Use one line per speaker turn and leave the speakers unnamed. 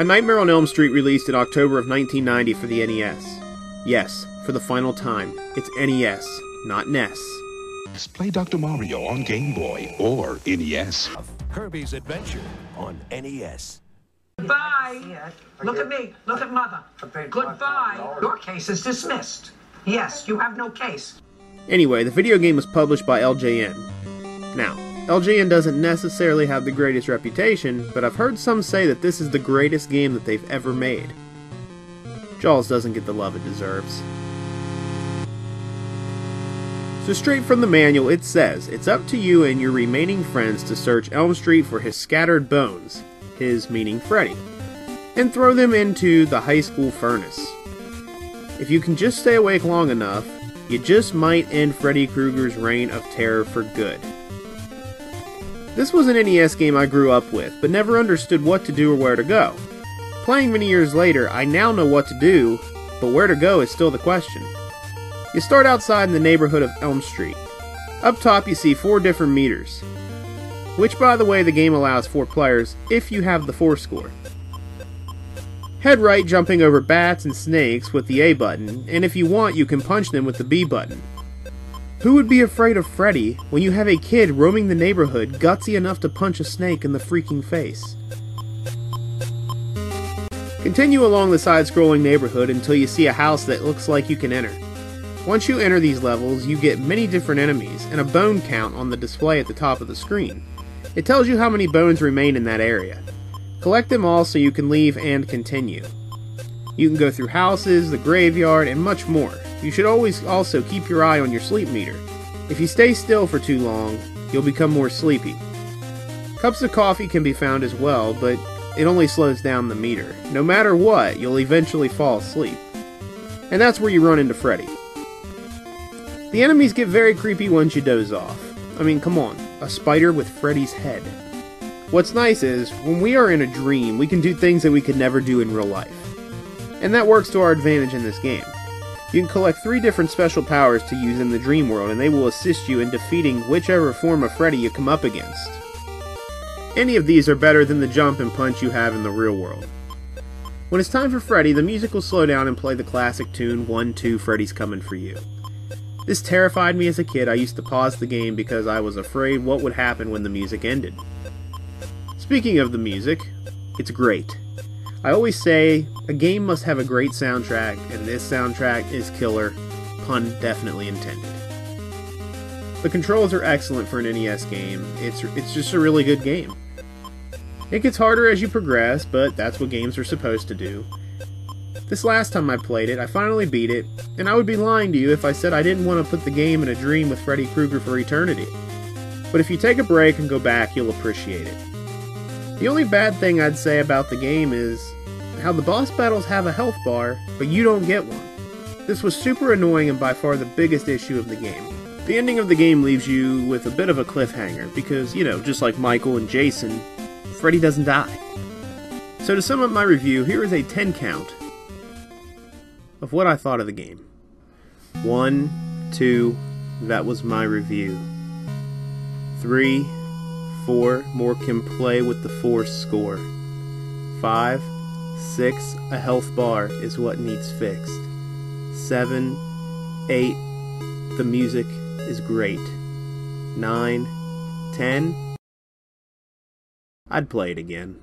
A Nightmare on Elm Street released in October of 1990 for the NES. Yes, for the final time, it's NES, not NES.
Play Dr. Mario on Game Boy or NES.
Kirby's Adventure on NES.
Goodbye. Look at me. Look at mother. Goodbye. Your case is dismissed. Yes, you have no case.
Anyway, the video game was published by LJN. Now, LJN doesn't necessarily have the greatest reputation, but I've heard some say that this is the greatest game that they've ever made. Jaws doesn't get the love it deserves. So, straight from the manual, it says it's up to you and your remaining friends to search Elm Street for his scattered bones, his meaning Freddy, and throw them into the high school furnace. If you can just stay awake long enough, you just might end Freddy Krueger's reign of terror for good. This was an NES game I grew up with, but never understood what to do or where to go. Playing many years later, I now know what to do, but where to go is still the question. You start outside in the neighborhood of Elm Street. Up top, you see four different meters, which, by the way, the game allows four players if you have the four score. Head right jumping over bats and snakes with the A button, and if you want, you can punch them with the B button. Who would be afraid of Freddy when you have a kid roaming the neighborhood gutsy enough to punch a snake in the freaking face? Continue along the side scrolling neighborhood until you see a house that looks like you can enter. Once you enter these levels, you get many different enemies and a bone count on the display at the top of the screen. It tells you how many bones remain in that area. Collect them all so you can leave and continue. You can go through houses, the graveyard, and much more. You should always also keep your eye on your sleep meter. If you stay still for too long, you'll become more sleepy. Cups of coffee can be found as well, but it only slows down the meter. No matter what, you'll eventually fall asleep. And that's where you run into Freddy. The enemies get very creepy once you doze off. I mean, come on, a spider with Freddy's head. What's nice is, when we are in a dream, we can do things that we could never do in real life. And that works to our advantage in this game. You can collect three different special powers to use in the dream world, and they will assist you in defeating whichever form of Freddy you come up against. Any of these are better than the jump and punch you have in the real world. When it's time for Freddy, the music will slow down and play the classic tune 1 2 Freddy's Coming for You. This terrified me as a kid. I used to pause the game because I was afraid what would happen when the music ended. Speaking of the music, it's great. I always say a game must have a great soundtrack, and this soundtrack is killer, pun definitely intended. The controls are excellent for an NES game. It's it's just a really good game. It gets harder as you progress, but that's what games are supposed to do. This last time I played it, I finally beat it, and I would be lying to you if I said I didn't want to put the game in a dream with Freddy Krueger for eternity. But if you take a break and go back, you'll appreciate it. The only bad thing I'd say about the game is how the boss battles have a health bar, but you don't get one. This was super annoying and by far the biggest issue of the game. The ending of the game leaves you with a bit of a cliffhanger because, you know, just like Michael and Jason, Freddy doesn't die. So to sum up my review, here is a 10 count of what I thought of the game. One, two, that was my review. Three, four, more can play with the four score. Five, six, a health bar is what needs fixed. Seven, eight, the music is great. Nine, ten, I'd play it again.